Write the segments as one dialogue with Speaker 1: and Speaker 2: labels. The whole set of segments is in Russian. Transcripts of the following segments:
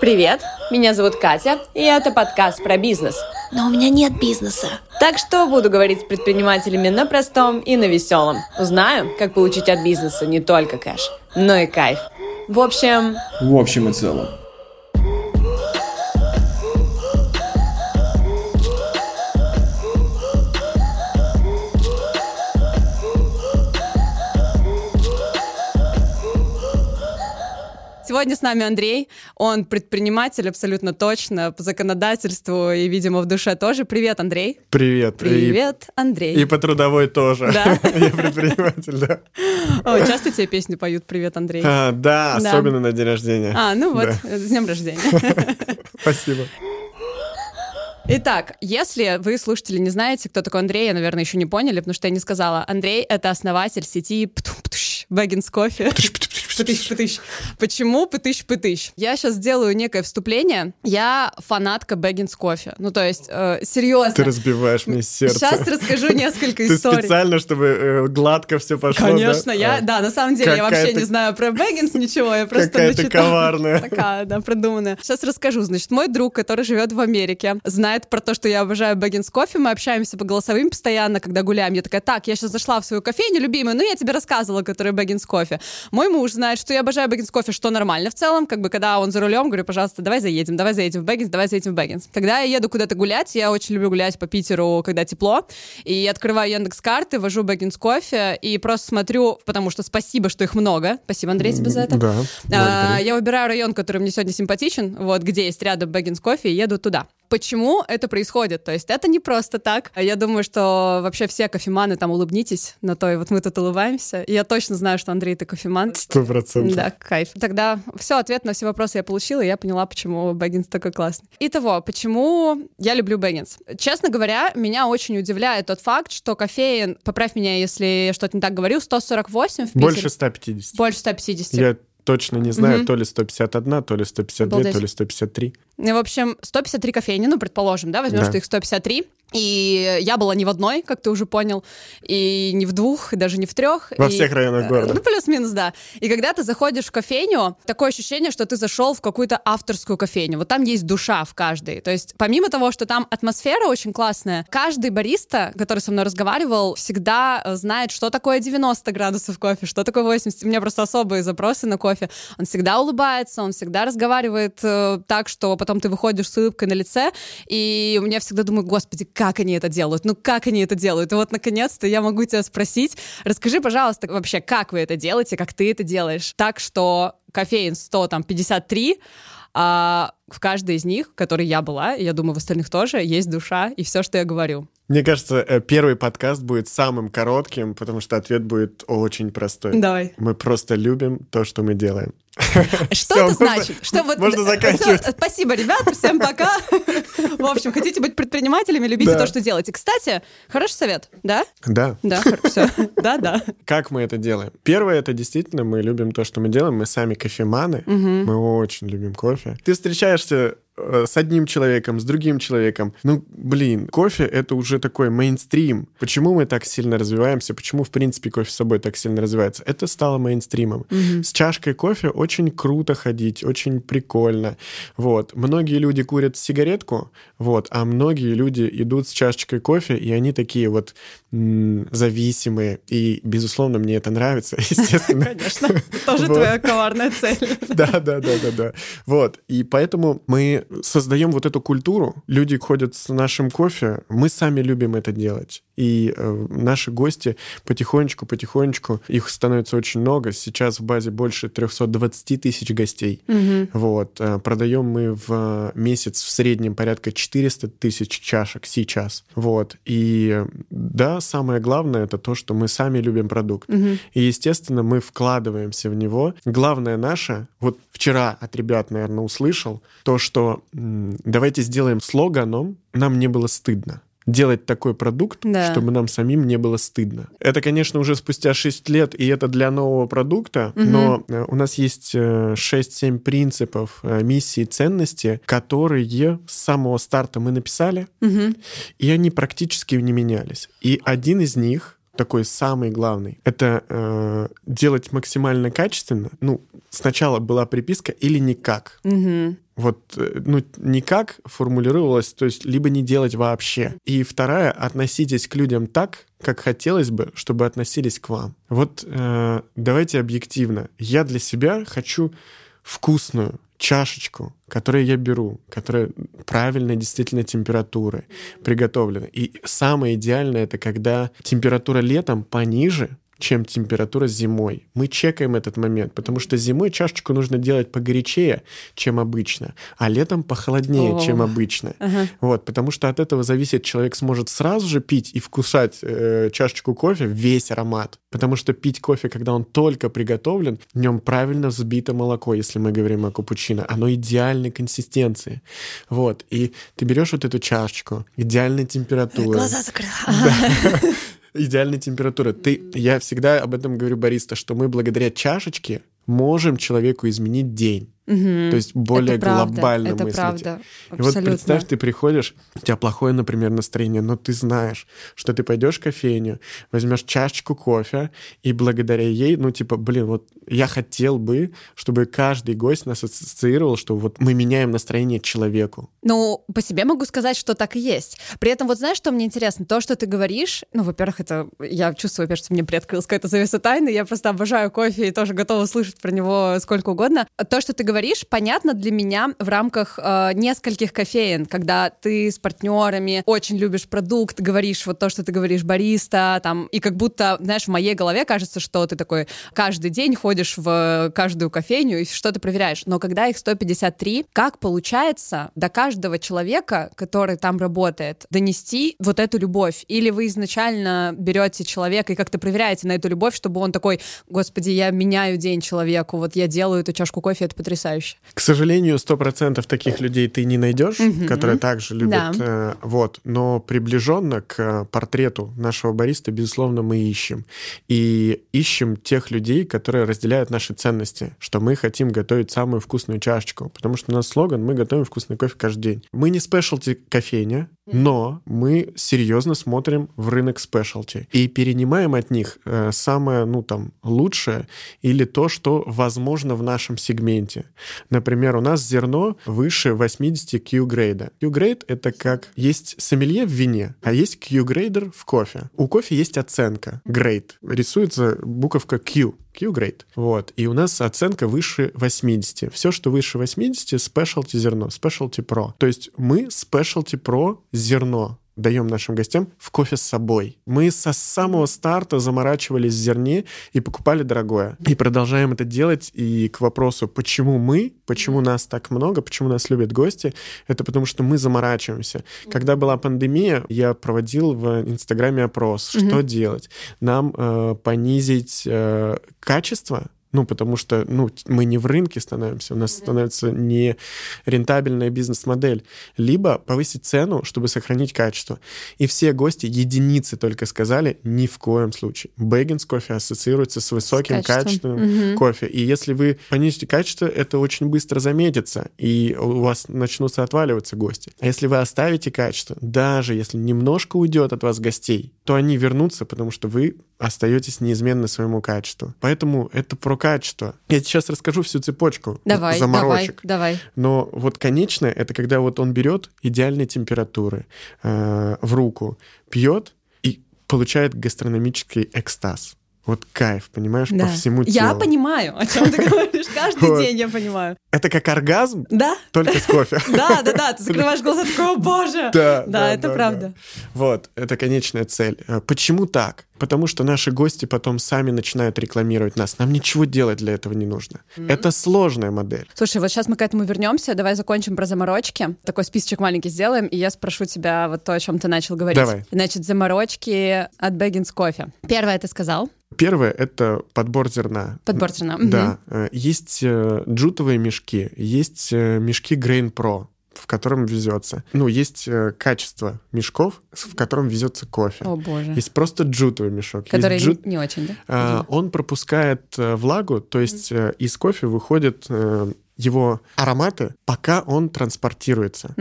Speaker 1: Привет, меня зовут Катя, и это подкаст про бизнес.
Speaker 2: Но у меня нет бизнеса.
Speaker 1: Так что буду говорить с предпринимателями на простом и на веселом. Узнаю, как получить от бизнеса не только кэш, но и кайф. В общем...
Speaker 3: В общем и целом.
Speaker 1: Сегодня с нами Андрей. Он предприниматель абсолютно точно, по законодательству и, видимо, в душе тоже. Привет, Андрей.
Speaker 3: Привет.
Speaker 1: Привет, Андрей.
Speaker 3: И по трудовой тоже.
Speaker 1: Да.
Speaker 3: Я предприниматель, да.
Speaker 1: О, часто тебе песни поют «Привет, Андрей»?
Speaker 3: А, да, особенно на день рождения.
Speaker 1: А, ну вот,
Speaker 3: Да.
Speaker 1: с днем рождения.
Speaker 3: Спасибо.
Speaker 1: Итак, если вы, слушатели, не знаете, кто такой Андрей, я, наверное, еще не поняли, потому что я не сказала. Андрей — это основатель сети Baggins Coffee. Пытыщ, пытыщ. Почему пытыщ, пытыщ? Я сейчас сделаю некое вступление. Я фанатка Baggins Coffee. Ну, то есть, э, серьезно.
Speaker 3: Ты разбиваешь мне сердце.
Speaker 1: Сейчас расскажу несколько
Speaker 3: Ты
Speaker 1: историй.
Speaker 3: специально, чтобы э, гладко все пошло, да?
Speaker 1: Конечно, я,
Speaker 3: А,
Speaker 1: да, на самом деле я вообще
Speaker 3: Какая-то-
Speaker 1: не знаю про Бэггинс ничего, я просто
Speaker 3: Какая ты коварная.
Speaker 1: Такая, да, продуманная. Сейчас расскажу. Значит, мой друг, который живет в Америке, знает про то, что я обожаю Baggins Coffee. Мы общаемся по голосовым постоянно, когда гуляем. Я такая, так, я сейчас зашла в свою кофейню, любимую, ну, я тебе рассказывала, которая Baggins Coffee. Мой муж знает, что я обожаю Baggins Coffee, что нормально в целом. Как бы, когда он за рулем, говорю, пожалуйста, давай заедем, давай заедем в Бэггинс, давай заедем в Бэггинс. Когда я еду куда-то гулять, я очень люблю гулять по Питеру, когда тепло, и открываю Яндекс карты, ввожу Baggins Coffee и просто смотрю, потому что спасибо, что их много. Спасибо, Андрей, тебе за это.
Speaker 3: Да.
Speaker 1: А, я выбираю район, который мне сегодня симпатичен, вот где есть рядом Baggins Coffee, и еду туда. Почему это происходит? То есть это не просто так. Я думаю, что вообще все кофеманы там улыбнитесь на то, и вот мы тут улыбаемся. И я точно знаю, что Андрей ты кофеман.
Speaker 3: Сто процентов.
Speaker 1: Да, кайф. Тогда все, ответ на все вопросы я получила, и я поняла, почему Бэггинс такой классный. Итого, почему я люблю Бэггинс? Честно говоря, меня очень удивляет тот факт, что кофеин, поправь меня, если я что-то не так говорю, 148 в Питере.
Speaker 3: Больше 150.
Speaker 1: Больше 150.
Speaker 3: Я точно не знаю,
Speaker 1: Мгм.
Speaker 3: то ли 151, то ли 152,
Speaker 1: Обалдеть.
Speaker 3: то ли 153.
Speaker 1: Ну, В общем, 153 кофейни, ну, предположим, да, возьмем,
Speaker 3: Да.
Speaker 1: что их 153. И я была не в одной, как ты уже понял, и не в двух, и даже не в трех.
Speaker 3: Во
Speaker 1: и-
Speaker 3: всех районах
Speaker 1: э,
Speaker 3: города.
Speaker 1: Ну, плюс-минус, да. И когда ты заходишь в кофейню, такое ощущение, что ты зашел в какую-то авторскую кофейню. Вот там есть душа в каждой. То есть, помимо того, что там атмосфера очень классная, каждый бариста, который со мной разговаривал, всегда э, знает, что такое 90 градусов кофе, что такое 80. У меня просто особые запросы на кофе. Он всегда улыбается, он всегда разговаривает э, так, что потом ты выходишь с улыбкой на лице, и у меня всегда думаю, господи, как они это делают? Ну, как они это делают? И вот, наконец-то, я могу тебя спросить. Расскажи, пожалуйста, вообще, как вы это делаете, как ты это делаешь? Так, что кофеин 100, там, 53, а в каждой из них, в которой я была, и я думаю, в остальных тоже, есть душа и все, что я говорю.
Speaker 3: Мне кажется, э, первый подкаст будет самым коротким, потому что ответ будет очень простой.
Speaker 1: Давай.
Speaker 3: Мы просто любим то, что мы делаем.
Speaker 1: Что это значит? Что вот,
Speaker 3: можно заканчивать.
Speaker 1: спасибо, ребята, всем пока. В общем, хотите быть предпринимателями, любите то, что делаете. Кстати, хороший совет, да?
Speaker 3: Да.
Speaker 1: Да, все. Да, да.
Speaker 3: Как мы это делаем? Первое, это действительно мы любим то, что мы делаем. Мы сами кофеманы. Мы очень любим кофе. Ты встречаешься с одним человеком, с другим человеком. Ну, блин, кофе — это уже такой мейнстрим. Почему мы так сильно развиваемся? Почему, в принципе, кофе с собой так сильно развивается? Это стало мейнстримом. С чашкой кофе очень круто ходить, очень прикольно. Вот. Многие люди курят сигаретку, вот, а многие люди идут с чашечкой кофе, и они такие вот зависимые. И, безусловно, мне это нравится, естественно.
Speaker 1: Конечно. Тоже
Speaker 3: Вот.
Speaker 1: твоя коварная цель.
Speaker 3: Да, да, да, да, да. Вот. И поэтому мы создаем вот эту культуру. Люди ходят с нашим кофе. Мы сами любим это делать. И э, наши гости потихонечку, потихонечку, их становится очень много. Сейчас в базе больше 320 тысяч гостей. Вот. Э, Продаем мы в э, месяц в среднем порядка 400 тысяч чашек сейчас. Вот. И э, самое главное это то, что мы сами любим продукт. И, естественно, мы вкладываемся в него. Главное наше, вот вчера от ребят, наверное, услышал, то, что давайте сделаем слоганом, нам не было стыдно делать такой продукт,
Speaker 1: Да.
Speaker 3: чтобы нам самим не было стыдно. Это, конечно, уже спустя 6 лет, и это для нового продукта, но э, у нас есть э, 6-7 принципов э, миссии, ценности, которые с самого старта мы написали, и они практически не менялись. И один из них такой самый главный, это э, делать максимально качественно. Ну, сначала была приписка или никак.
Speaker 1: Мгм.
Speaker 3: Вот, э, ну, никак формулировалось, то есть либо не делать вообще. И вторая, относитесь к людям так, как хотелось бы, чтобы относились к вам. Вот э, давайте объективно. Я для себя хочу вкусную чашечку, которую я беру, которая правильной действительно температуры приготовлена. И самое идеальное это когда температура летом пониже, чем температура зимой. Мы чекаем этот момент, потому что зимой чашечку нужно делать погорячее, чем обычно, а летом похолоднее,
Speaker 1: О.
Speaker 3: чем обычно.
Speaker 1: Ага.
Speaker 3: Вот, потому что от этого зависит, человек сможет сразу же пить и вкушать э, чашечку кофе, весь аромат. Потому что пить кофе, когда он только приготовлен, в нем правильно взбито молоко, если мы говорим о капучино, оно идеальной консистенции. Вот, и ты берешь вот эту чашечку, идеальной температуры.
Speaker 2: Глаза закрыла.
Speaker 3: идеальной температуры. Ты, я всегда об этом говорю бариста, что мы благодаря чашечке можем человеку изменить день.
Speaker 1: Мгм.
Speaker 3: То есть более
Speaker 1: это правда,
Speaker 3: глобально
Speaker 1: это
Speaker 3: мыслить.
Speaker 1: правда.
Speaker 3: И вот представь, ты приходишь, у тебя плохое, например, настроение, но ты знаешь, что ты пойдешь в кофейню, возьмешь чашечку кофе, и благодаря ей, ну, типа, блин, вот я хотел бы, чтобы каждый гость нас ассоциировал, что вот мы меняем настроение человеку.
Speaker 1: Ну, по себе могу сказать, что так и есть. При этом, вот знаешь, что мне интересно? То, что ты говоришь, ну, во-первых, это я чувствую, во-первых, что мне приоткрылась какая-то завеса тайны, я просто обожаю кофе и тоже готова слышать про него сколько угодно. То, что ты говоришь, понятно для меня в рамках э, нескольких кофеин, когда ты с партнерами очень любишь продукт, говоришь вот то, что ты говоришь, бариста, там, и как будто, знаешь, в моей голове кажется, что ты такой каждый день ходишь в каждую кофейню и что-то проверяешь. Но когда их 153, как получается до каждого человека, который там работает, донести вот эту любовь? Или вы изначально берете человека и как-то проверяете на эту любовь, чтобы он такой, господи, я меняю день человеку, вот я делаю эту чашку кофе, это потрясающе.
Speaker 3: К сожалению, сто процентов таких людей ты не найдешь,
Speaker 1: Мгм.
Speaker 3: которые также любят.
Speaker 1: Да.
Speaker 3: э, вот, но приближенно к э, портрету нашего бариста, безусловно, мы ищем. И ищем тех людей, которые разделяют наши ценности, что мы хотим готовить самую вкусную чашечку. Потому что у нас слоган «Мы готовим вкусный кофе каждый день». Мы не спешлти кофейня, но мы серьезно смотрим в рынок спешлти и перенимаем от них э, самое, ну там, лучшее или то, что возможно в нашем сегменте. Например, у нас зерно выше 80 Q-грейда. Q-грейд — это как есть сомелье в вине, а есть Q-грейдер в кофе. У кофе есть оценка, грейд. Рисуется буковка Q. Q-grade. Вот. И у нас оценка выше 80. Все, что выше 80, specialty зерно, specialty pro. То есть мы specialty pro зерно даем нашим гостям в кофе с собой. Мы со самого старта заморачивались в зерне и покупали дорогое. И продолжаем это делать. И к вопросу, почему мы, почему нас так много, почему нас любят гости, это потому что мы заморачиваемся. Когда была пандемия, я проводил в Инстаграме опрос, что делать. Нам э, понизить э, качество ну, потому что ну, мы не в рынке становимся, у нас становится не рентабельная бизнес-модель. Либо повысить цену, чтобы сохранить качество. И все гости, единицы только сказали, ни в коем случае. Бэггинс кофе ассоциируется с высоким
Speaker 1: С качеством.
Speaker 3: качеством
Speaker 1: Мгм.
Speaker 3: кофе. И если вы понизите качество, это очень быстро заметится, и у вас начнутся отваливаться гости. А если вы оставите качество, даже если немножко уйдет от вас гостей, то они вернутся, потому что вы остаетесь неизменно своему качеству. Поэтому это про качество. Я сейчас расскажу всю цепочку
Speaker 1: Давай, давай,
Speaker 3: заморочек.
Speaker 1: давай.
Speaker 3: Но вот конечное это когда вот он берет идеальной температуры э, в руку, пьет и получает гастрономический экстаз. Вот кайф, понимаешь,
Speaker 1: Да.
Speaker 3: по всему телу.
Speaker 1: Я понимаю, о чем ты говоришь. Каждый
Speaker 3: Вот.
Speaker 1: день я понимаю.
Speaker 3: Это как оргазм,
Speaker 1: Да?
Speaker 3: только с кофе.
Speaker 1: Да, да, да. Ты закрываешь глаза, такой, о боже.
Speaker 3: Да,
Speaker 1: Да, это правда.
Speaker 3: Вот, это конечная цель. Э, Почему так? Потому что наши гости потом сами начинают рекламировать нас. Нам ничего делать для этого не нужно. Это сложная модель.
Speaker 1: Слушай, вот сейчас мы к этому вернемся. Давай закончим про заморочки. Такой списочек маленький сделаем, и я спрошу тебя вот то, о чем ты начал говорить.
Speaker 3: Давай.
Speaker 1: Значит, заморочки от Бэггинс кофе. Первое ты сказал.
Speaker 3: Первое — это подбор зерна.
Speaker 1: Подбор зерна.
Speaker 3: Да. Э, Есть э, джутовые мешки, есть э, мешки Grain Pro, в котором везется. Ну, есть э, качество мешков, в котором везется кофе.
Speaker 1: О боже.
Speaker 3: Есть просто джутовый мешок. Есть
Speaker 1: Который
Speaker 3: джут-
Speaker 1: не очень, да?
Speaker 3: А, Он пропускает э, влагу, то есть э, из кофе выходит э, его ароматы, пока он транспортируется.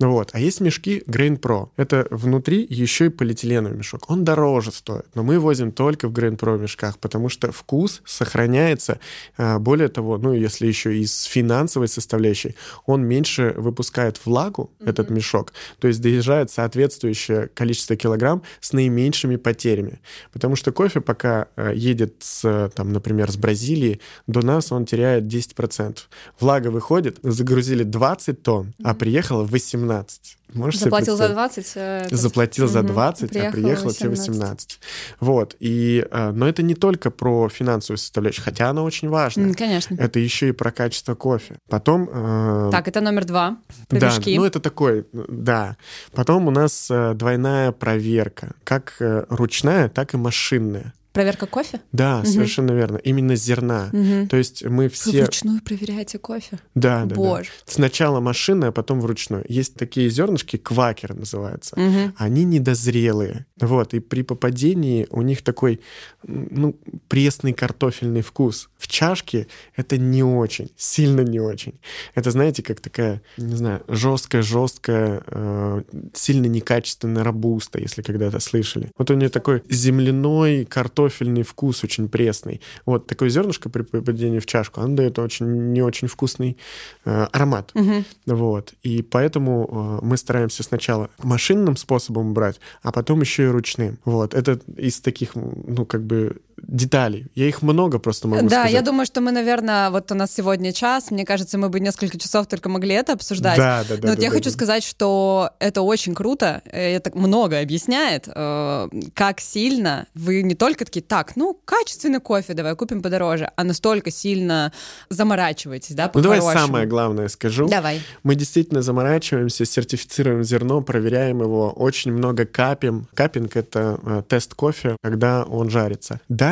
Speaker 3: Вот. А есть мешки Grain Pro. Это внутри еще и полиэтиленовый мешок. Он дороже стоит, но мы возим только в Grain Pro мешках, потому что вкус сохраняется. А, более того, ну, если еще и с финансовой составляющей, он меньше выпускает влагу, mm-hmm. этот мешок, то есть доезжает соответствующее количество килограмм с наименьшими потерями. Потому что кофе пока э, едет, с, там, например, с Бразилии, до нас он теряет 10%. Влага выходит, загрузили 20 тонн, а приехало 18.
Speaker 1: Можешь Заплатил за 20?
Speaker 3: Э. Заплатил за 20, приехал а приехал 18. тебе 18. Вот. И, э, но это не только про финансовую составляющую, хотя она очень важна.
Speaker 1: Конечно.
Speaker 3: Это еще и про качество кофе. Потом...
Speaker 1: Э... Так, это номер два. Про
Speaker 3: да, ну это такой, да. Потом у нас э, двойная проверка. Как ручная, так и машинная.
Speaker 1: Проверка кофе?
Speaker 3: Да, угу. совершенно верно. Именно зерна. Угу. То есть мы все...
Speaker 1: Вы вручную проверяете кофе?
Speaker 3: Да, да, Боже. да. Сначала машина, а потом вручную. Есть такие зернышки, квакеры называются. Угу. Они недозрелые. Вот, и при попадении у них такой, ну, пресный картофельный вкус. В чашке это не очень, сильно не очень. Это, знаете, как такая, не знаю, жесткая-жесткая, э, сильно некачественная рабуста, если когда-то слышали. Вот у нее такой земляной картофель картофельный вкус очень пресный. Вот такое зернышко при попадении в чашку, оно дает очень не очень вкусный э, аромат. Угу. Вот. И поэтому э, мы стараемся сначала машинным способом брать, а потом еще и ручным. Вот. Это из таких, ну, как бы деталей. Я их много просто могу
Speaker 1: да,
Speaker 3: сказать.
Speaker 1: Да, я думаю, что мы, наверное, вот у нас сегодня час, мне кажется, мы бы несколько часов только могли это обсуждать.
Speaker 3: Да, да, да.
Speaker 1: Но вот
Speaker 3: да,
Speaker 1: я
Speaker 3: да,
Speaker 1: хочу
Speaker 3: да.
Speaker 1: сказать, что это очень круто, это много объясняет, э, как сильно вы не только такие, так, ну, качественный кофе давай купим подороже, а настолько сильно заморачиваетесь, да,
Speaker 3: Ну, давай самое главное скажу.
Speaker 1: Давай.
Speaker 3: Мы действительно заморачиваемся, сертифицируем зерно, проверяем его, очень много капим. Капинг — это э, тест кофе, когда он жарится. Далее,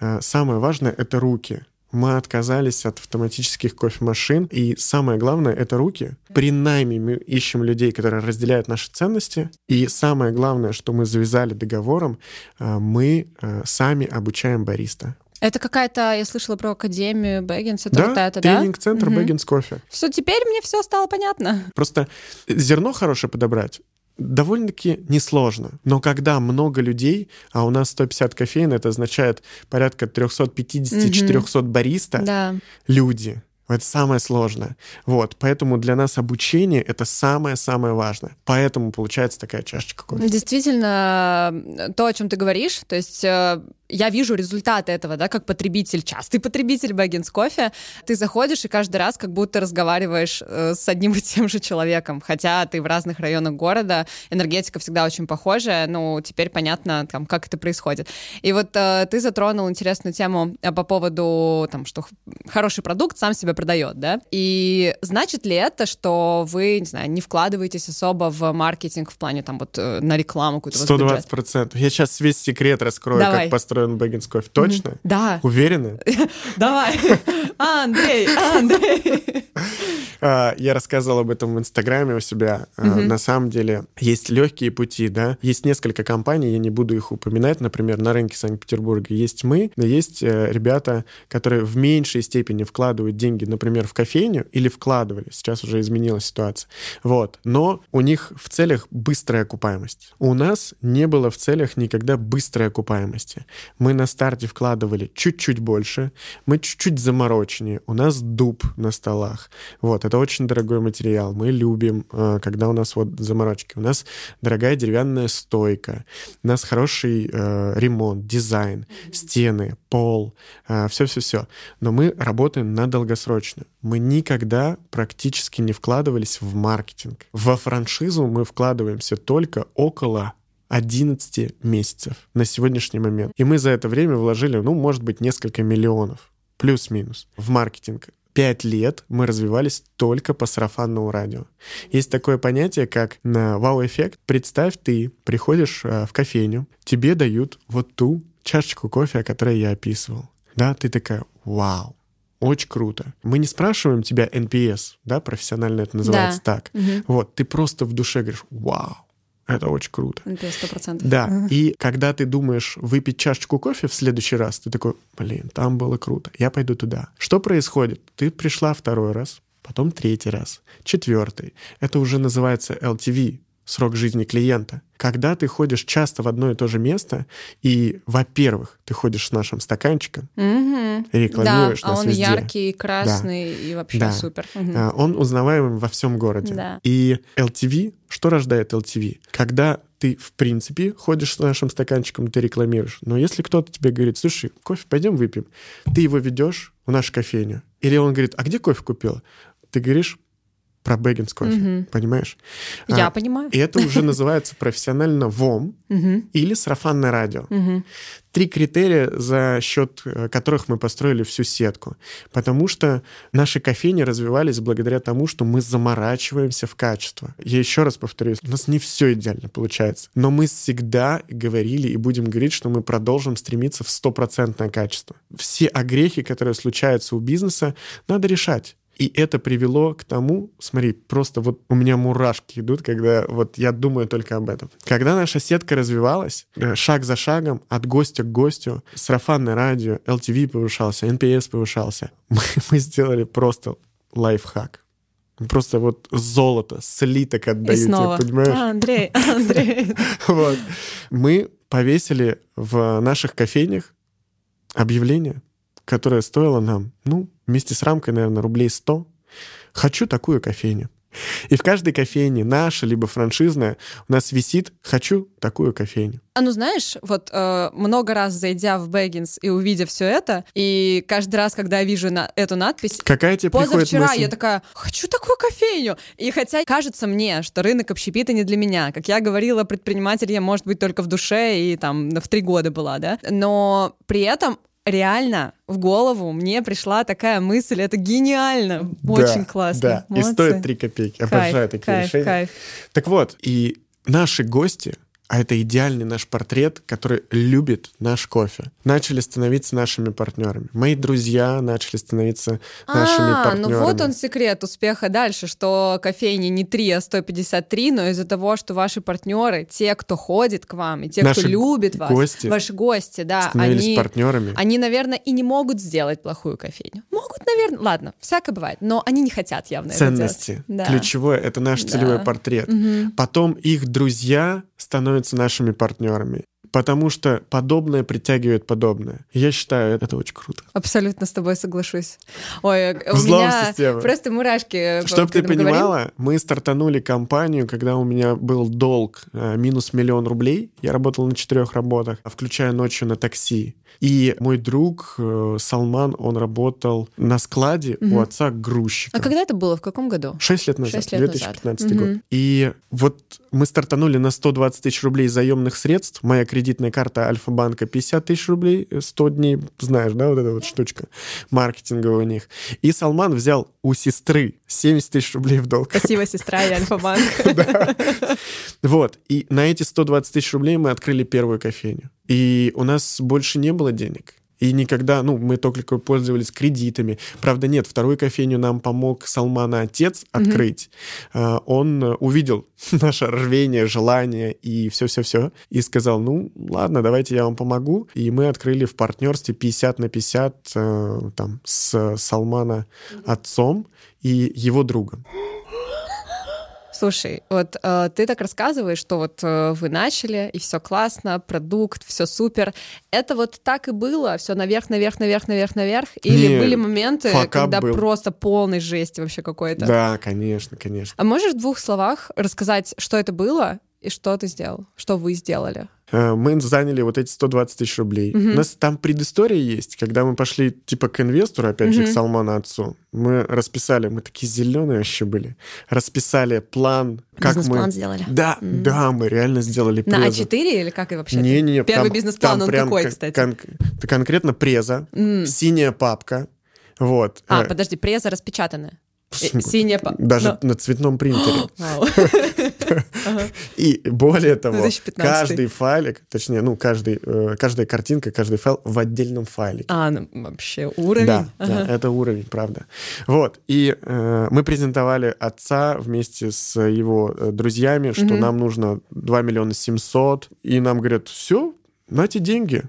Speaker 3: э, самое важное — это руки. Мы отказались от автоматических кофемашин, и самое главное — это руки. При найме мы ищем людей, которые разделяют наши ценности, и самое главное, что мы завязали договором, э, мы э, сами обучаем бариста.
Speaker 1: Это какая-то, я слышала про академию Бэггинс, это
Speaker 3: да,
Speaker 1: какая-то,
Speaker 3: да? тренинг-центр угу. Бэггинс кофе.
Speaker 1: Все, теперь мне все стало понятно.
Speaker 3: Просто зерно хорошее подобрать довольно-таки несложно. Но когда много людей, а у нас 150 кофеин, это означает порядка 350-400 бариста,
Speaker 1: да.
Speaker 3: люди. Это самое сложное. Вот, поэтому для нас обучение — это самое-самое важное. Поэтому получается такая чашечка кофе.
Speaker 1: Действительно, то, о чем ты говоришь, то есть э, я вижу результаты этого, да, как потребитель, частый потребитель Бэггинс кофе, ты заходишь и каждый раз как будто разговариваешь э, с одним и тем же человеком, хотя ты в разных районах города, энергетика всегда очень похожая, ну, теперь понятно, там, как это происходит. И вот э, ты затронул интересную тему э, по поводу, там, что хороший продукт сам себя продает, да, и значит ли это, что вы, не знаю, не вкладываетесь особо в маркетинг в плане, там, вот, э, на рекламу какую-то?
Speaker 3: 120 процентов. Я сейчас весь секрет раскрою, Давай. как построить построен Бэггинс кофе. Точно?
Speaker 1: Да.
Speaker 3: Уверены?
Speaker 1: Давай. Андрей, Андрей.
Speaker 3: А, я рассказывал об этом в Инстаграме у себя. А, на самом деле есть легкие пути, да. Есть несколько компаний, я не буду их упоминать, например, на рынке Санкт-Петербурга есть мы, но есть э, ребята, которые в меньшей степени вкладывают деньги, например, в кофейню или вкладывали. Сейчас уже изменилась ситуация. Вот. Но у них в целях быстрая окупаемость. У нас не было в целях никогда быстрой окупаемости. Мы на старте вкладывали чуть-чуть больше, мы чуть-чуть замороченнее, у нас дуб на столах. Вот, это очень дорогой материал. Мы любим, э, когда у нас вот заморочки. У нас дорогая деревянная стойка, у нас хороший э, ремонт, дизайн, стены, пол, э, все-все-все. Но мы работаем на долгосрочно. Мы никогда практически не вкладывались в маркетинг. Во франшизу мы вкладываемся только около 11 месяцев на сегодняшний момент. И мы за это время вложили, ну, может быть, несколько миллионов, плюс-минус, в маркетинг. Пять лет мы развивались только по сарафанному радио. Есть такое понятие, как на вау-эффект. Представь, ты приходишь э, в кофейню, тебе дают вот ту чашечку кофе, о которой я описывал. Да, ты такая, вау, очень круто. Мы не спрашиваем тебя NPS, да, профессионально это называется да. так. Угу. Вот, ты просто в душе говоришь, вау, Это очень круто.
Speaker 1: Это сто процентов.
Speaker 3: Да, и когда ты думаешь выпить чашечку кофе в следующий раз, ты такой, блин, там было круто, я пойду туда. Что происходит? Ты пришла второй раз, потом третий раз, четвертый. Это уже называется LTV, срок жизни клиента. Когда ты ходишь часто в одно и то же место, и, во-первых, ты ходишь с нашим стаканчиком,
Speaker 1: Мгм.
Speaker 3: рекламируешь
Speaker 1: да, а
Speaker 3: нас
Speaker 1: он
Speaker 3: везде.
Speaker 1: яркий, красный и вообще
Speaker 3: Да.
Speaker 1: супер.
Speaker 3: А, Он узнаваем во всем городе.
Speaker 1: Да.
Speaker 3: И LTV, что рождает LTV? Когда ты, в принципе, ходишь с нашим стаканчиком, ты рекламируешь. Но если кто-то тебе говорит, слушай, кофе пойдем выпьем, ты его ведешь в нашу кофейню. Или он говорит, а где кофе купила? Ты говоришь про Бэггинс кофе,
Speaker 1: Мгм.
Speaker 3: понимаешь?
Speaker 1: Я
Speaker 3: А,
Speaker 1: понимаю.
Speaker 3: И это уже называется профессионально ВОМ или сарафанное радио. Три критерия, за счет э, которых мы построили всю сетку. Потому что наши кофейни развивались благодаря тому, что мы заморачиваемся в качество. Я еще раз повторюсь, у нас не все идеально получается. Но мы всегда говорили и будем говорить, что мы продолжим стремиться в стопроцентное качество. Все огрехи, которые случаются у бизнеса, надо решать. И это привело к тому, смотри, просто вот у меня мурашки идут, когда вот я думаю только об этом. Когда наша сетка развивалась, э, шаг за шагом, от гостя к гостю, сарафанное радио, LTV повышался, NPS повышался, мы, мы сделали просто лайфхак. Просто вот золото, слиток
Speaker 1: И
Speaker 3: отдаю
Speaker 1: снова.
Speaker 3: тебе, понимаешь?
Speaker 1: А, Андрей, Андрей.
Speaker 3: Вот. Мы повесили в наших кофейнях объявление, которое стоило нам, ну, вместе с рамкой, наверное, рублей 100. Хочу такую кофейню. И в каждой кофейне, наша либо франшизная, у нас висит «хочу такую кофейню».
Speaker 1: А ну знаешь, вот э, много раз зайдя в Бэггинс и увидев все это, и каждый раз, когда я вижу на, эту надпись,
Speaker 3: Какая тебе
Speaker 1: Позавчера
Speaker 3: мысль?
Speaker 1: я такая, хочу такую кофейню. И хотя кажется мне, что рынок общепита не для меня. Как я говорила, предприниматель я, может быть, только в душе и там в три года была, да? Но при этом реально в голову мне пришла такая мысль, это гениально,
Speaker 3: Да,
Speaker 1: очень классно.
Speaker 3: Да, и
Speaker 1: Молодцы.
Speaker 3: стоит 3 копейки. Обожаю
Speaker 1: Кайф,
Speaker 3: такие
Speaker 1: кайф,
Speaker 3: решения.
Speaker 1: кайф.
Speaker 3: Так вот, и наши гости, а это идеальный наш портрет, который любит наш кофе, начали становиться нашими партнерами. Мои друзья начали становиться нашими
Speaker 1: а,
Speaker 3: партнерами.
Speaker 1: ну вот он секрет успеха дальше, что кофейни не 3, а 153, но из-за того, что ваши партнеры, те, кто ходит к вам, и те,
Speaker 3: Наши
Speaker 1: кто любит вас,
Speaker 3: гости
Speaker 1: ваши гости, да, они,
Speaker 3: партнерами.
Speaker 1: они, наверное, и не могут сделать плохую кофейню. Могут, наверное, ладно, всякое бывает, но они не хотят явно это
Speaker 3: Ценности.
Speaker 1: делать. Да.
Speaker 3: Ключевое — это наш
Speaker 1: Да.
Speaker 3: целевой портрет.
Speaker 1: Мгм.
Speaker 3: Потом их друзья становятся нашими партнерами. Потому что подобное притягивает подобное. Я считаю, это очень круто.
Speaker 1: Абсолютно с тобой соглашусь. Ой, у
Speaker 3: Взлом
Speaker 1: меня
Speaker 3: системы.
Speaker 1: просто мурашки.
Speaker 3: Чтобы ты
Speaker 1: мы говорим.
Speaker 3: понимала, мы стартанули компанию, когда у меня был долг э, минус миллион рублей. Я работал на четырех работах, включая ночью на такси. И мой друг э, Салман, он работал на складе у отца грузчика.
Speaker 1: А когда это было? В каком году?
Speaker 3: Шесть лет назад,
Speaker 1: Шесть лет
Speaker 3: 2015
Speaker 1: назад.
Speaker 3: год. И вот мы стартанули на 120 тысяч рублей заемных средств. Моя кредитная карта Альфа-банка 50 тысяч рублей, э, 100 дней, знаешь, да, вот эта вот штучка маркетинговая у них. И Салман взял у сестры 70 тысяч рублей в долг.
Speaker 1: Спасибо, сестра и Альфа-банк.
Speaker 3: Вот. И на эти 120 тысяч рублей мы открыли первую кофейню. И у нас больше не было денег. И никогда, ну, мы только пользовались кредитами. Правда, нет, вторую кофейню нам помог Салмана отец открыть. А, Он э, увидел наше рвение, желание и все-все-все. И сказал, ну, ладно, давайте я вам помогу. И мы открыли в партнерстве 50 на 50 э, там, с Салмана отцом и его другом.
Speaker 1: Слушай, вот э, ты так рассказываешь, что вот э, вы начали, и все классно, продукт, все супер. Это вот так и было, все наверх, наверх, наверх, наверх, наверх. Или
Speaker 3: Не,
Speaker 1: были моменты, когда
Speaker 3: был.
Speaker 1: просто полный жесть вообще какой-то.
Speaker 3: Да, конечно, конечно.
Speaker 1: А можешь в двух словах рассказать, что это было и что ты сделал, что вы сделали?
Speaker 3: Э, мы заняли вот эти 120 тысяч рублей.
Speaker 1: Мгм.
Speaker 3: У нас там предыстория есть, когда мы пошли типа к инвестору, опять же, к. Салману отцу. Мы расписали, мы такие зеленые вообще были, расписали план, как
Speaker 2: Бизнес-план
Speaker 3: мы...
Speaker 2: сделали.
Speaker 3: Да,
Speaker 1: Мгм.
Speaker 3: да, мы реально сделали
Speaker 1: На
Speaker 3: презу.
Speaker 1: А4 или как и вообще?
Speaker 3: Не, не,
Speaker 1: Первый
Speaker 3: там-
Speaker 1: бизнес-план,
Speaker 3: там
Speaker 1: он
Speaker 3: прям
Speaker 1: какой,
Speaker 3: кон-
Speaker 1: кстати?
Speaker 3: кон- это конкретно преза,
Speaker 1: М.
Speaker 3: синяя папка. Вот.
Speaker 1: А,
Speaker 3: Э,
Speaker 1: подожди, преза распечатанная. Синяя...
Speaker 3: Даже
Speaker 1: Ну,
Speaker 3: на цветном принтере. И более того,
Speaker 1: 2015.
Speaker 3: каждый файлик, точнее, ну, каждый, э, каждая картинка, каждый файл в отдельном файлике.
Speaker 1: А, ну вообще уровень.
Speaker 3: Да,
Speaker 1: Ага.
Speaker 3: да, это уровень, правда. Вот, и э, мы презентовали отца вместе с его э, друзьями, что нам нужно 2 миллиона 700, и нам говорят, все, нате деньги.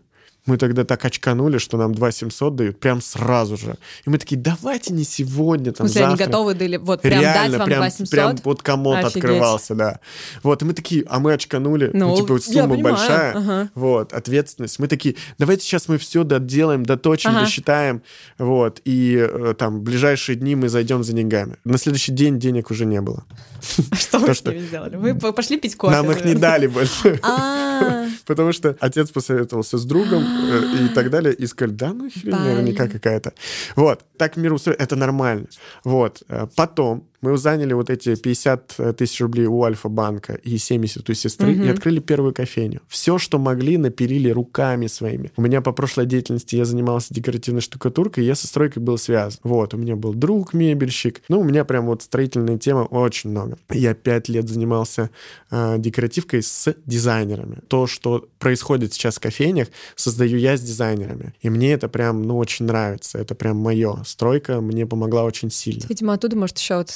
Speaker 3: Мы тогда так очканули, что нам 2 700 дают прям сразу же. И мы такие, давайте не сегодня, там,
Speaker 1: смысле, они
Speaker 3: завтра.
Speaker 1: готовы дали вот прям
Speaker 3: Реально,
Speaker 1: дать вам
Speaker 3: прям,
Speaker 1: 2700?
Speaker 3: прям вот комод
Speaker 1: Офигеть.
Speaker 3: открывался, да. Вот, и мы такие, а мы очканули, ну,
Speaker 1: Ну,
Speaker 3: типа, вот сумма
Speaker 1: понимаю,
Speaker 3: большая,
Speaker 1: ага.
Speaker 3: вот, ответственность. Мы такие, давайте сейчас мы все доделаем, доточим,
Speaker 1: Ага.
Speaker 3: досчитаем, вот, и э, там в ближайшие дни мы зайдем за деньгами. На следующий день денег уже не было.
Speaker 1: Что вы с ними сделали? Вы по- пошли пить кофе?
Speaker 3: Нам их не дали больше.
Speaker 1: А,
Speaker 3: Потому что отец посоветовался с другом э, и так далее, и сказали, да, ну хрень наверняка какая-то. Вот, так мир устроен, это нормально. Вот, э, потом мы заняли вот эти 50 тысяч рублей у Альфа-банка и 70 у сестры и
Speaker 1: Мгм.
Speaker 3: открыли первую кофейню. Все, что могли, напилили руками своими. У меня по прошлой деятельности я занимался декоративной штукатуркой, и я со стройкой был связан. Вот, у меня был друг мебельщик. Ну, у меня прям вот строительная тема очень много. Я пять лет занимался э, декоративкой с дизайнерами. То, что происходит сейчас в кофейнях, создаю я с дизайнерами. И мне это прям, ну, очень нравится. Это прям мое. Стройка мне помогла очень сильно.
Speaker 1: Видимо, оттуда, может, еще вот,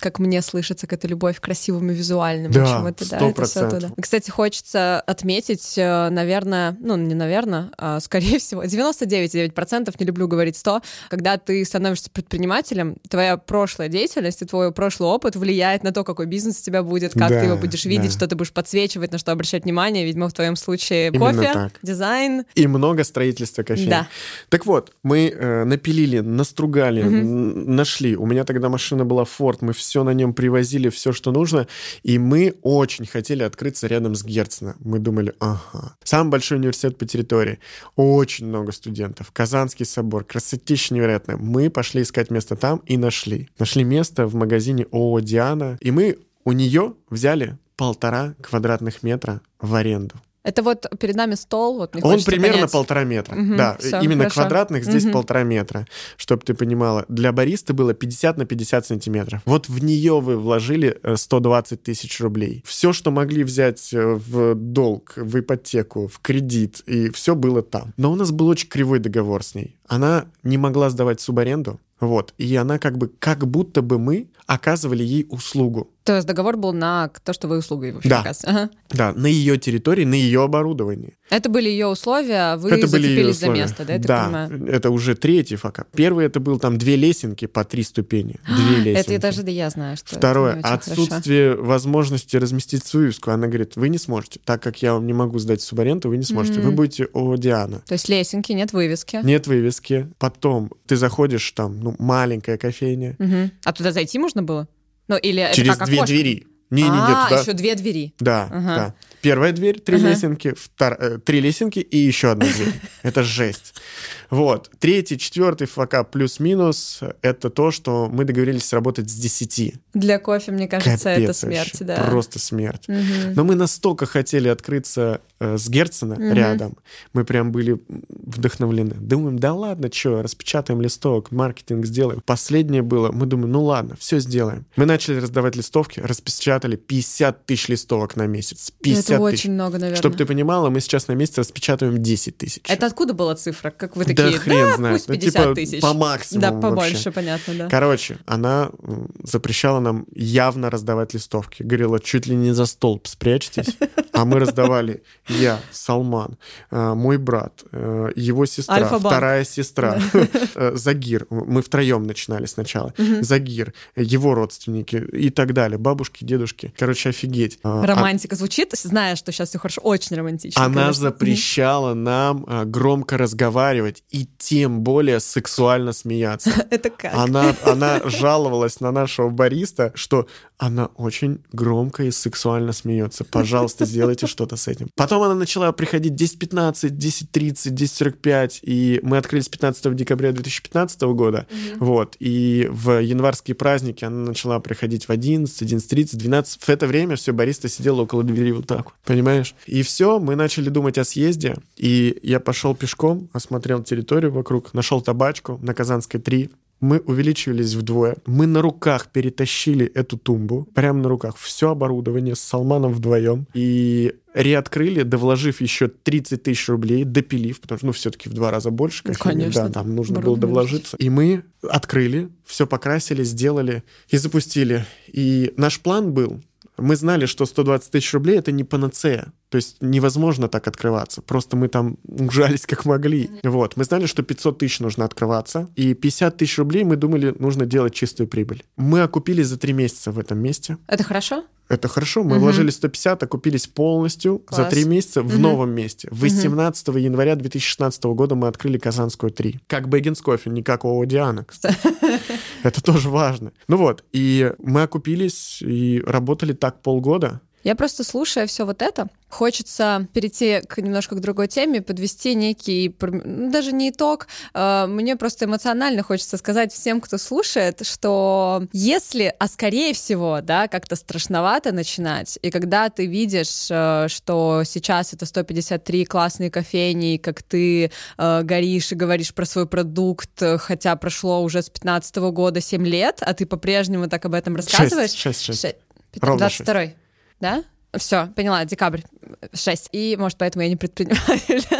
Speaker 1: как мне слышится, какая-то любовь к красивым и визуальным.
Speaker 3: Да,
Speaker 1: чему-то, да, это
Speaker 3: процентов.
Speaker 1: оттуда. Кстати, хочется отметить, э, наверное, ну, не наверное, а скорее всего, 99,9%, не люблю говорить 100, когда ты становишься предпринимателем, твоя прошлая деятельность и твой прошлый опыт влияет на то, какой бизнес у тебя будет, как
Speaker 3: Да,
Speaker 1: ты его будешь видеть,
Speaker 3: да.
Speaker 1: что ты будешь подсвечивать, на что обращать внимание. Видимо, в твоем случае
Speaker 3: Именно
Speaker 1: кофе,
Speaker 3: так.
Speaker 1: дизайн.
Speaker 3: И много строительства кофеин.
Speaker 1: Да.
Speaker 3: Так вот, мы э, напилили, настругали, н- нашли. У меня тогда машина была Ford, мы все на нем привозили, все, что нужно. И мы очень хотели открыться рядом с Герцена. Мы думали, ага. Самый большой университет по территории. Очень много студентов. Казанский собор. Красотища невероятная. Мы пошли искать место там и нашли. Нашли место в магазине ООО «Диана». И мы у нее взяли полтора квадратных метра в аренду.
Speaker 1: Это вот перед нами стол, вот
Speaker 3: Он примерно
Speaker 1: понять.
Speaker 3: полтора метра.
Speaker 1: Мгм,
Speaker 3: да,
Speaker 1: всё,
Speaker 3: именно
Speaker 1: хорошо.
Speaker 3: квадратных здесь
Speaker 1: Мгм.
Speaker 3: полтора метра, чтобы ты понимала. Для бариста было 50 на 50 сантиметров. Вот в нее вы вложили э, 120 тысяч рублей. Все, что могли взять э, в долг, в ипотеку, в кредит, и все было там. Но у нас был очень кривой договор с ней. Она не могла сдавать субаренду, вот, и она как бы, как будто бы мы оказывали ей услугу.
Speaker 1: То есть договор был на то, что вы в общем,
Speaker 3: Да.
Speaker 1: Ага.
Speaker 3: Да, на ее территории, на ее оборудовании.
Speaker 1: Это были ее условия, а вы
Speaker 3: это были ее
Speaker 1: зацепились за
Speaker 3: условия.
Speaker 1: место, да,
Speaker 3: да,
Speaker 1: понимаю?
Speaker 3: это уже третий факап. Первый это был там две лесенки по три ступени. Две лесенки.
Speaker 1: Это я даже да я знаю, что
Speaker 3: Второе,
Speaker 1: это очень хорошо.
Speaker 3: отсутствие возможности разместить вывеску. Она говорит, вы не сможете. Так как я вам не могу сдать субаренду, вы не сможете. Вы
Speaker 1: Мгм.
Speaker 3: будете о Диана.
Speaker 1: То есть лесенки, нет вывески.
Speaker 3: Нет вывески. Потом ты заходишь, там, ну, маленькая кофейня.
Speaker 1: Мгм. А туда зайти можно было? Ну, или это
Speaker 3: через
Speaker 1: как
Speaker 3: две
Speaker 1: окошко?
Speaker 3: двери. Не, не,
Speaker 1: а,
Speaker 3: нет, туда.
Speaker 1: еще две двери.
Speaker 3: Да,
Speaker 1: Ага.
Speaker 3: да. Первая дверь, три
Speaker 1: Ага.
Speaker 3: лесенки, втор- э, три лесенки и еще одна дверь. Это жесть. Вот. Третий, четвертый факап плюс-минус — это то, что мы договорились работать с 10.
Speaker 1: Для кофе, мне кажется, это
Speaker 3: Капец
Speaker 1: смерть,
Speaker 3: вообще.
Speaker 1: да.
Speaker 3: Просто смерть.
Speaker 1: Мгм.
Speaker 3: Но мы настолько хотели открыться э, с Герцена
Speaker 1: Мгм.
Speaker 3: рядом, мы прям были вдохновлены. Думаем, да ладно, что, распечатаем листок, маркетинг сделаем. Последнее было, мы думаем, ну ладно, все сделаем. Мы начали раздавать листовки, распечатали 50 тысяч листовок на месяц. 50
Speaker 1: Это
Speaker 3: тысяч.
Speaker 1: очень много, наверное.
Speaker 3: Чтобы ты понимала, мы сейчас на месяц распечатываем 10 тысяч.
Speaker 1: Это откуда была цифра? Как вы
Speaker 3: да
Speaker 1: такие,
Speaker 3: хрен
Speaker 1: да,
Speaker 3: знает.
Speaker 1: пусть
Speaker 3: Ну,
Speaker 1: 50
Speaker 3: типа,
Speaker 1: тысяч.
Speaker 3: по максимуму
Speaker 1: Да,
Speaker 3: вообще.
Speaker 1: побольше, понятно, да.
Speaker 3: Короче, она запрещала нам явно раздавать листовки. Говорила, чуть ли не за столб спрячьтесь. А мы раздавали я, Салман, э, мой брат, э, его сестра, вторая сестра, э, Загир. Мы втроем начинали сначала. Загир, его родственники и так далее. Бабушки, дедушки. Короче, офигеть. А,
Speaker 1: Романтика звучит, зная, что сейчас все хорошо, очень романтично.
Speaker 3: она
Speaker 1: конечно.
Speaker 3: запрещала нам а, громко разговаривать и тем более сексуально смеяться.
Speaker 1: Это как?
Speaker 3: Она, она жаловалась на нашего бариста, что она очень громко и сексуально смеется. Пожалуйста, сделайте что-то с этим. Потом она начала приходить 10.15, 10.30, 10.45, и мы открылись 15 декабря 2015 года. Вот. И в январские праздники она начала приходить в 11, 11.30, 12. В это время все, бариста сидела около двери вот так вот. Понимаешь? И все, мы начали думать о съезде, и я пошел пешком, осмотрел территорию вокруг, нашел табачку на Казанской 3, мы увеличивались вдвое. Мы на руках перетащили эту тумбу, прямо на руках, все оборудование с Салманом вдвоем. И реоткрыли, довложив еще 30 тысяч рублей, допилив, потому что, ну, все-таки в два раза больше. Как
Speaker 1: Конечно.
Speaker 3: Да, там нужно было довложиться. И мы открыли, все покрасили, сделали и запустили. И наш план был, мы знали, что 120 тысяч рублей — это не панацея. То есть невозможно так открываться. Просто мы там ужались как могли. Вот. Мы знали, что 500 тысяч нужно открываться. И 50 тысяч рублей мы думали, нужно делать чистую прибыль. Мы окупились за три месяца в этом месте.
Speaker 1: Это хорошо?
Speaker 3: Это хорошо. Мы угу. вложили 150, окупились полностью Класс. за три месяца в угу. новом месте. 18 угу. января 2016 года мы открыли Казанскую 3. Как Бэггинс кофе, не как ООО Диана, Это тоже важно. Ну вот, и мы окупились и работали так полгода.
Speaker 1: Я просто слушая все вот это, хочется перейти к немножко к другой теме, подвести некий, ну, даже не итог, а, мне просто эмоционально хочется сказать всем, кто слушает, что если, а скорее всего, да, как-то страшновато начинать, и когда ты видишь, э, что сейчас это 153 классные кофейни, как ты э, горишь и говоришь про свой продукт, хотя прошло уже с 15 года 7 лет, а ты по-прежнему так об этом рассказываешь.
Speaker 3: 6, 6, 6.
Speaker 1: 22 да? Все, поняла, декабрь 6. И, может, поэтому я не предприниматель.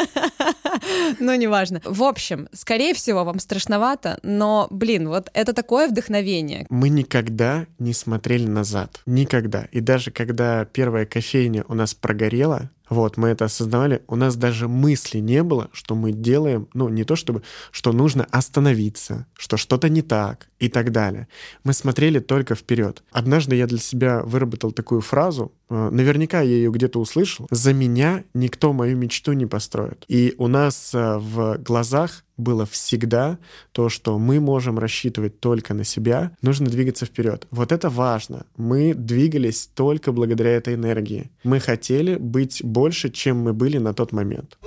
Speaker 1: Ну, неважно. В общем, скорее всего, вам страшновато, но, блин, вот это такое вдохновение.
Speaker 3: Мы никогда не смотрели назад. Никогда. И даже когда первая кофейня у нас прогорела, вот, мы это осознавали. У нас даже мысли не было, что мы делаем, ну, не то чтобы, что нужно остановиться, что что-то не так и так далее. Мы смотрели только вперед. Однажды я для себя выработал такую фразу, э, наверняка я ее где-то услышал, «За меня никто мою мечту не построит». И у нас э, в глазах было всегда то, что мы можем рассчитывать только на себя, нужно двигаться вперед. Вот это важно. Мы двигались только благодаря этой энергии. Мы хотели быть больше, чем мы были на тот момент.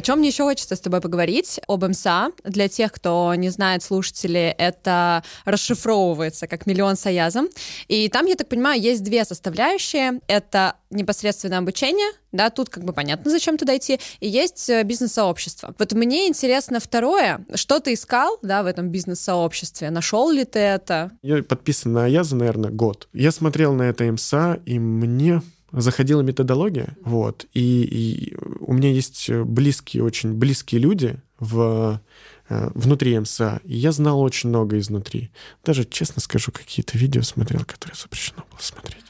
Speaker 1: О чем мне еще хочется с тобой поговорить? Об МСА. Для тех, кто не знает, слушатели, это расшифровывается как миллион соязом. И там, я так понимаю, есть две составляющие. Это непосредственно обучение, да, тут как бы понятно, зачем туда идти, и есть э, бизнес-сообщество. Вот мне интересно второе, что ты искал, да, в этом бизнес-сообществе, нашел ли ты это?
Speaker 3: Я подписан на Аяза, наверное, год. Я смотрел на это МСА, и мне заходила методология, вот, и, и у меня есть близкие, очень близкие люди в э, внутри МСА, и я знал очень много изнутри. Даже, честно скажу, какие-то видео смотрел, которые запрещено было смотреть.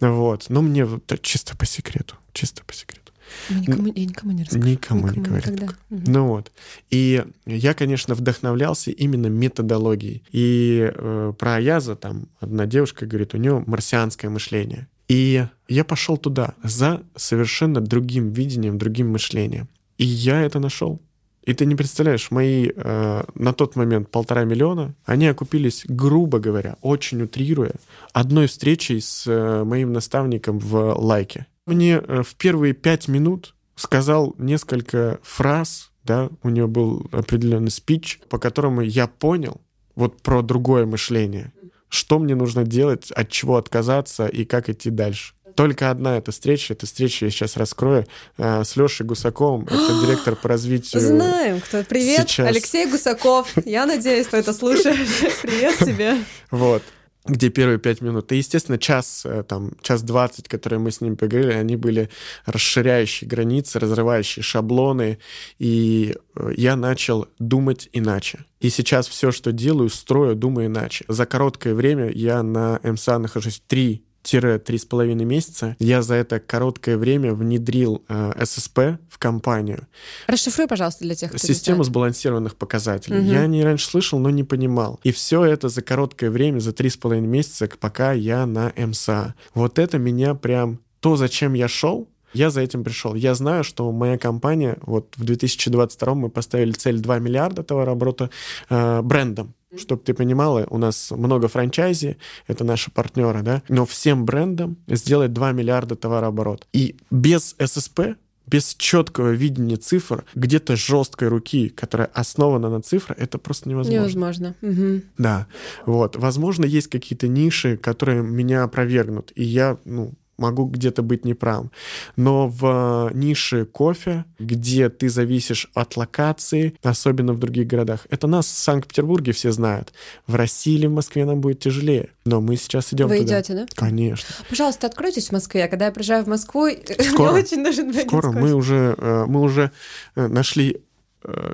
Speaker 3: Вот. Но мне чисто по секрету. Чисто по секрету.
Speaker 1: Никому, я никому не расскажу.
Speaker 3: Никому, никому не говорю. Угу. Ну вот. И я, конечно, вдохновлялся именно методологией. И э, про Аяза там одна девушка говорит, у нее марсианское мышление. И я пошел туда за совершенно другим видением, другим мышлением. И я это нашел. И ты не представляешь, мои э, на тот момент полтора миллиона, они окупились, грубо говоря, очень утрируя, одной встречей с э, моим наставником в лайке. Мне э, в первые пять минут сказал несколько фраз, да, у него был определенный спич, по которому я понял вот про другое мышление, что мне нужно делать, от чего отказаться и как идти дальше только одна эта встреча. Эта встреча я сейчас раскрою э, с Лешей Гусаковым. Это директор по развитию.
Speaker 1: Знаем, кто. Привет, сейчас. Алексей Гусаков. Я надеюсь, ты это слушаешь. Привет тебе.
Speaker 3: Вот где первые пять минут. И, естественно, час, э, там, час двадцать, которые мы с ним поговорили, они были расширяющие границы, разрывающие шаблоны, и э, я начал думать иначе. И сейчас все, что делаю, строю, думаю иначе. За короткое время я на МСА нахожусь три три с половиной месяца я за это короткое время внедрил э, ССП в компанию.
Speaker 1: Расшифруй, пожалуйста, для тех, кто
Speaker 3: Систему сбалансированных показателей. Угу. Я не раньше слышал, но не понимал. И все это за короткое время, за три с половиной месяца, пока я на МСА. Вот это меня прям... То, зачем я шел, я за этим пришел. Я знаю, что моя компания, вот в 2022 мы поставили цель 2 миллиарда товарооборота э, брендом. Чтобы ты понимала, у нас много франчайзи, это наши партнеры, да, но всем брендам сделать 2 миллиарда товарооборот. И без ССП без четкого видения цифр, где-то жесткой руки, которая основана на цифрах, это просто невозможно.
Speaker 1: Невозможно. Угу.
Speaker 3: Да. Вот. Возможно, есть какие-то ниши, которые меня опровергнут. И я, ну, могу где-то быть неправым. Но в нише кофе, где ты зависишь от локации, особенно в других городах, это нас в Санкт-Петербурге все знают. В России или в Москве нам будет тяжелее. Но мы сейчас идем
Speaker 1: Вы
Speaker 3: туда.
Speaker 1: идете, да?
Speaker 3: Конечно.
Speaker 1: Пожалуйста, откройтесь в Москве. Когда я приезжаю в Москву,
Speaker 3: Скоро.
Speaker 1: очень нужен
Speaker 3: Скоро мы уже, э, мы уже э, нашли э,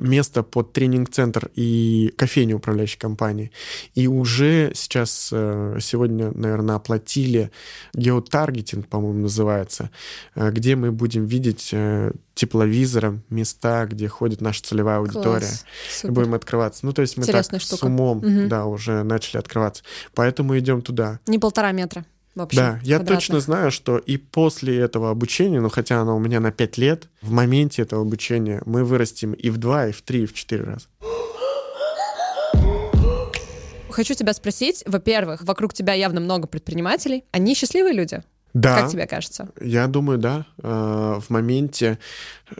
Speaker 3: место под тренинг-центр и кофейню управляющей компании. И уже сейчас, э, сегодня, наверное, оплатили геотаргетинг, по-моему, называется, э, где мы будем видеть э, тепловизором места, где ходит наша целевая аудитория.
Speaker 1: Класс.
Speaker 3: И
Speaker 1: Супер.
Speaker 3: будем открываться. Ну, то есть мы
Speaker 1: Интересная
Speaker 3: так
Speaker 1: штука.
Speaker 3: с умом,
Speaker 1: Мгм.
Speaker 3: да, уже начали открываться. Поэтому идем туда.
Speaker 1: Не полтора метра вообще.
Speaker 3: Да, я
Speaker 1: квадратных.
Speaker 3: точно знаю, что и после этого обучения, ну хотя оно у меня на 5 лет, в моменте этого обучения мы вырастем и в 2, и в 3, и в 4 раза.
Speaker 1: Хочу тебя спросить, во-первых, вокруг тебя явно много предпринимателей. Они счастливые люди?
Speaker 3: Да,
Speaker 1: Как тебе кажется?
Speaker 3: я думаю, да. э, В моменте...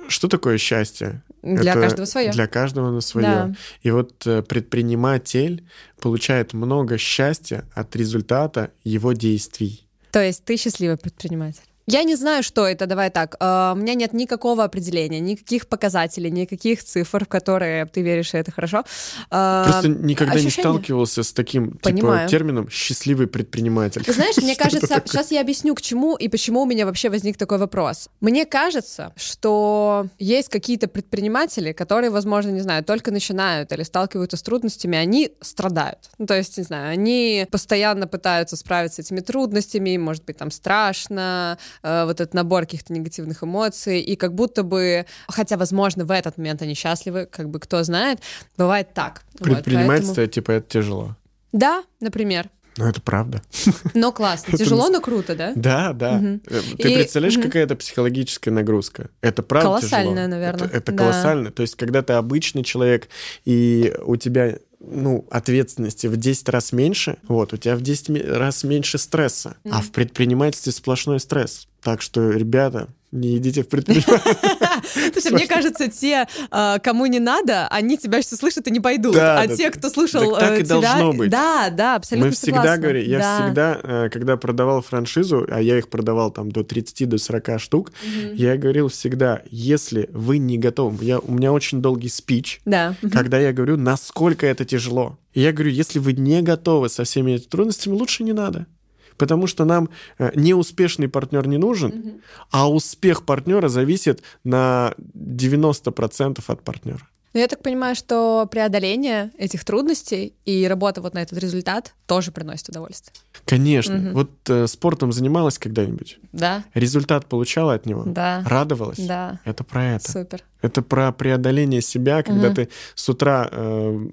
Speaker 3: Что такое счастье?
Speaker 1: Для
Speaker 3: Это
Speaker 1: каждого свое.
Speaker 3: Для каждого на свое.
Speaker 1: Да.
Speaker 3: И вот э, предприниматель получает много счастья от результата его действий.
Speaker 1: То есть ты счастливый предприниматель? Я не знаю, что это, давай так. Э, У меня нет никакого определения, никаких показателей, никаких цифр, в которые ты веришь, и это хорошо. Э,
Speaker 3: Просто никогда не
Speaker 1: ощущение?
Speaker 3: сталкивался с таким типа, термином «счастливый предприниматель».
Speaker 1: Ты знаешь, мне кажется, сейчас я объясню, к чему и почему у меня вообще возник такой вопрос. Мне кажется, что есть какие-то предприниматели, которые, возможно, не знаю, только начинают или сталкиваются с трудностями, они страдают. Ну, то есть, не знаю, они постоянно пытаются справиться с этими трудностями, может быть, там страшно, э, вот этот набор каких-то негативных эмоций, и как будто бы, хотя, возможно, в этот момент они счастливы, как бы кто знает, бывает так. Вот,
Speaker 3: Предпринимательство,
Speaker 1: поэтому-
Speaker 3: типа, это тяжело.
Speaker 1: Да, например.
Speaker 3: Ну, это правда.
Speaker 1: Но классно. Тяжело, но круто, да?
Speaker 3: Да, да. Э, Ты
Speaker 1: И-
Speaker 3: представляешь, какая это психологическая нагрузка? Это правда
Speaker 1: Колоссальная,
Speaker 3: тяжело.
Speaker 1: наверное.
Speaker 3: Это, это
Speaker 1: Да.
Speaker 3: колоссально. То есть, когда ты обычный человек, и у тебя ну, ответственности в 10 раз меньше, вот, у тебя в 10 ме- раз меньше стресса. А в предпринимательстве сплошной стресс. Так что, ребята, не идите в предпринимательство.
Speaker 1: Слушай, мне кажется, те, э, кому не надо, они тебя сейчас слышат и не пойдут. А те, кто слушал
Speaker 3: Так так
Speaker 1: э,
Speaker 3: и
Speaker 1: тебя...
Speaker 3: должно быть.
Speaker 1: Да, да, абсолютно
Speaker 3: Мы всегда говорим, я
Speaker 1: Да.
Speaker 3: всегда, э, когда продавал франшизу, а я их продавал там до 30 до 40 штук, я говорил всегда, если вы не готовы, у меня очень долгий спич, когда я говорю, насколько это тяжело. Я говорю, если вы не готовы со всеми этими трудностями, лучше не надо. Потому что нам э, неуспешный партнер не нужен, а успех партнера зависит на 90% от партнера.
Speaker 1: Но я так понимаю, что преодоление этих трудностей и работа вот на этот результат тоже приносит удовольствие.
Speaker 3: Конечно.
Speaker 1: Мгм.
Speaker 3: Вот э, спортом занималась когда-нибудь?
Speaker 1: Да,
Speaker 3: Результат получала от него?
Speaker 1: да,
Speaker 3: Радовалась?
Speaker 1: да.
Speaker 3: Это про это.
Speaker 1: Супер.
Speaker 3: Это про преодоление себя, когда
Speaker 1: Мгм.
Speaker 3: ты с утра э,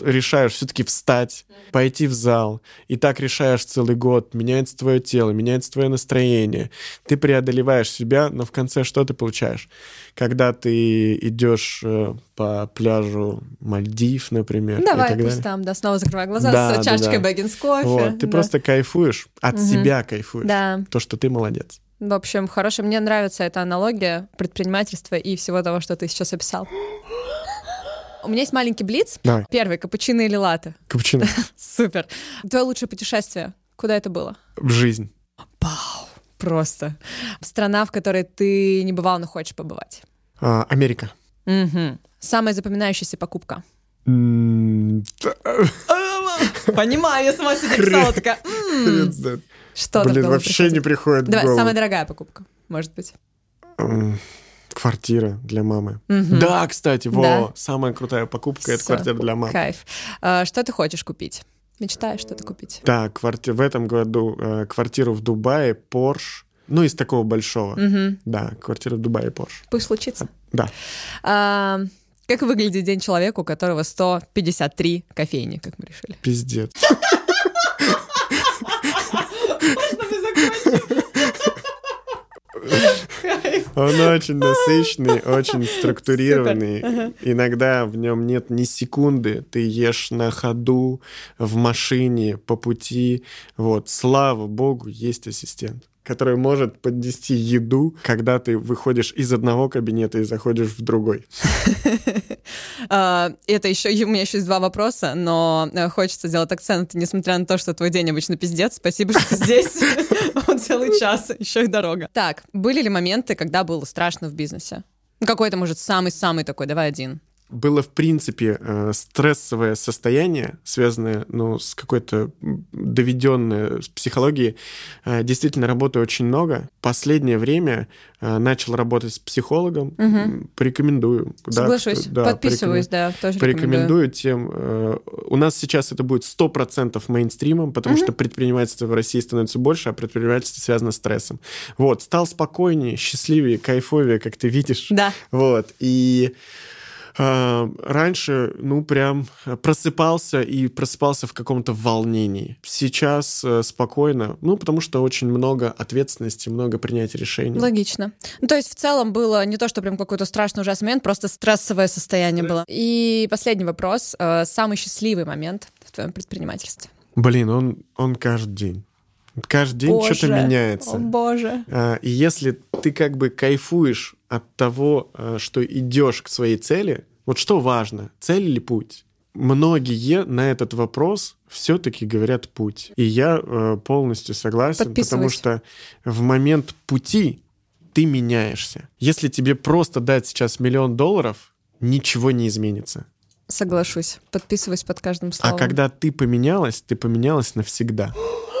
Speaker 3: решаешь все-таки встать, пойти в зал, и так решаешь целый год, меняется твое тело, меняется твое настроение. Ты преодолеваешь себя, но в конце что ты получаешь? Когда ты идешь э, по пляжу Мальдив, например, и
Speaker 1: Давай,
Speaker 3: так
Speaker 1: пусть
Speaker 3: далее.
Speaker 1: там, да, снова закрывай глаза
Speaker 3: Да,
Speaker 1: с
Speaker 3: да,
Speaker 1: чашечкой
Speaker 3: да.
Speaker 1: Бэггинс кофе.
Speaker 3: Вот, ты
Speaker 1: Да.
Speaker 3: просто кайфуешь, от
Speaker 1: Мгм.
Speaker 3: себя кайфуешь.
Speaker 1: Да,
Speaker 3: То, что ты молодец.
Speaker 1: В общем, хорошая. Мне нравится эта аналогия предпринимательства и всего того, что ты сейчас описал. У меня есть маленький блиц.
Speaker 3: Давай,
Speaker 1: Первый, капучино или латте?
Speaker 3: капучино
Speaker 1: Супер. Твое лучшее путешествие? Куда это было?
Speaker 3: в жизнь.
Speaker 1: Пау. Просто. Страна, в которой ты не бывал, но хочешь побывать.
Speaker 3: А, Америка.
Speaker 1: Мгм. Самая запоминающаяся покупка. Понимаю, я сама себе писала такая. «М,
Speaker 3: хрен знает.
Speaker 1: Что
Speaker 3: Блин, вообще не приходит в
Speaker 1: Давай,
Speaker 3: голову.
Speaker 1: самая дорогая покупка, может быть.
Speaker 3: Квартира для мамы.
Speaker 1: Мгм.
Speaker 3: Да, кстати, во,
Speaker 1: Да.
Speaker 3: самая крутая покупка это квартира для мамы.
Speaker 1: Кайф. А, Что ты хочешь купить? Мечтаешь что-то купить?
Speaker 3: Да, кварти... в этом году э, квартиру в Дубае, Порш. Ну, из такого большого.
Speaker 1: Мгм.
Speaker 3: Да, квартира в Дубае, Порш.
Speaker 1: Пусть случится.
Speaker 3: Да.
Speaker 1: А, Как выглядит день человека, у которого 153 кофейни, как мы решили?
Speaker 3: Пиздец. Он очень насыщенный, очень структурированный. Иногда в нем нет ни секунды. Ты ешь на ходу, в машине, по пути. Вот, слава богу, есть ассистент который может поднести еду, когда ты выходишь из одного кабинета и заходишь в другой.
Speaker 1: А, Это еще, у меня еще есть два вопроса, но э, хочется сделать акцент, несмотря на то, что твой день обычно пиздец. Спасибо, что ты здесь. Вот целый час, еще и дорога. Так, были ли моменты, когда было страшно в бизнесе? Какой-то, может, самый-самый такой, давай один
Speaker 3: было, в принципе, э, стрессовое состояние, связанное ну, с какой-то доведенной психологией. Э, действительно, работы очень много. Последнее время э, начал работать с психологом. Угу. Порекомендую.
Speaker 1: Соглашусь. Да, Подписываюсь,
Speaker 3: да,
Speaker 1: тоже
Speaker 3: порекомендую. тем. У нас сейчас это будет 100% мейнстримом, потому угу. что предпринимательство в России становится больше, а предпринимательство связано с стрессом. Вот, стал спокойнее, счастливее, кайфовее, как ты видишь.
Speaker 1: Да.
Speaker 3: Вот, и... А, раньше, ну, прям просыпался и просыпался в каком-то волнении. Сейчас э, спокойно, ну, потому что очень много ответственности, много принятия решений.
Speaker 1: Логично. Ну, то есть в целом было не то, что прям какой-то страшный ужасный момент, просто стрессовое состояние было. И последний вопрос. Э, самый счастливый момент в твоем предпринимательстве?
Speaker 3: Блин, он, он каждый день. Каждый день что-то меняется.
Speaker 1: О, боже.
Speaker 3: А, и если ты как бы кайфуешь от того, а, что идешь к своей цели, вот что важно, цель или путь? Многие на этот вопрос все-таки говорят путь. И я э, полностью согласен, потому что в момент пути ты меняешься. Если тебе просто дать сейчас миллион долларов, ничего не изменится.
Speaker 1: Соглашусь. Подписываюсь под каждым а словом.
Speaker 3: А когда ты поменялась, ты поменялась навсегда.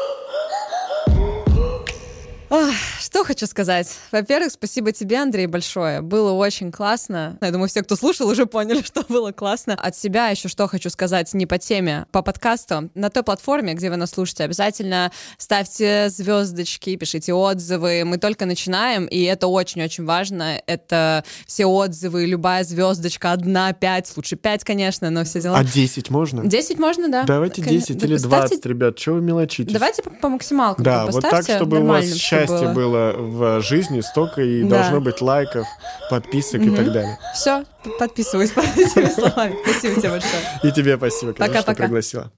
Speaker 1: что хочу сказать. Во-первых, спасибо тебе, Андрей, большое. Было очень классно. Я думаю, все, кто слушал, уже поняли, что было классно. От себя еще что хочу сказать не по теме, по подкасту. На той платформе, где вы нас слушаете, обязательно ставьте звездочки, пишите отзывы. Мы только начинаем, и это очень-очень важно. Это все отзывы, любая звездочка, одна, пять, лучше пять, конечно, но все дела.
Speaker 3: А десять можно?
Speaker 1: Десять можно, да.
Speaker 3: Давайте десять или двадцать, ребят, чего вы мелочитесь?
Speaker 1: Давайте по, по максималкам
Speaker 3: Да, вот так, чтобы у вас счастье было. было в жизни, столько и да. должно быть лайков, подписок угу. и так далее.
Speaker 1: Все, подписываюсь под этими словами. Спасибо тебе большое.
Speaker 3: И тебе спасибо, конечно, что пригласила.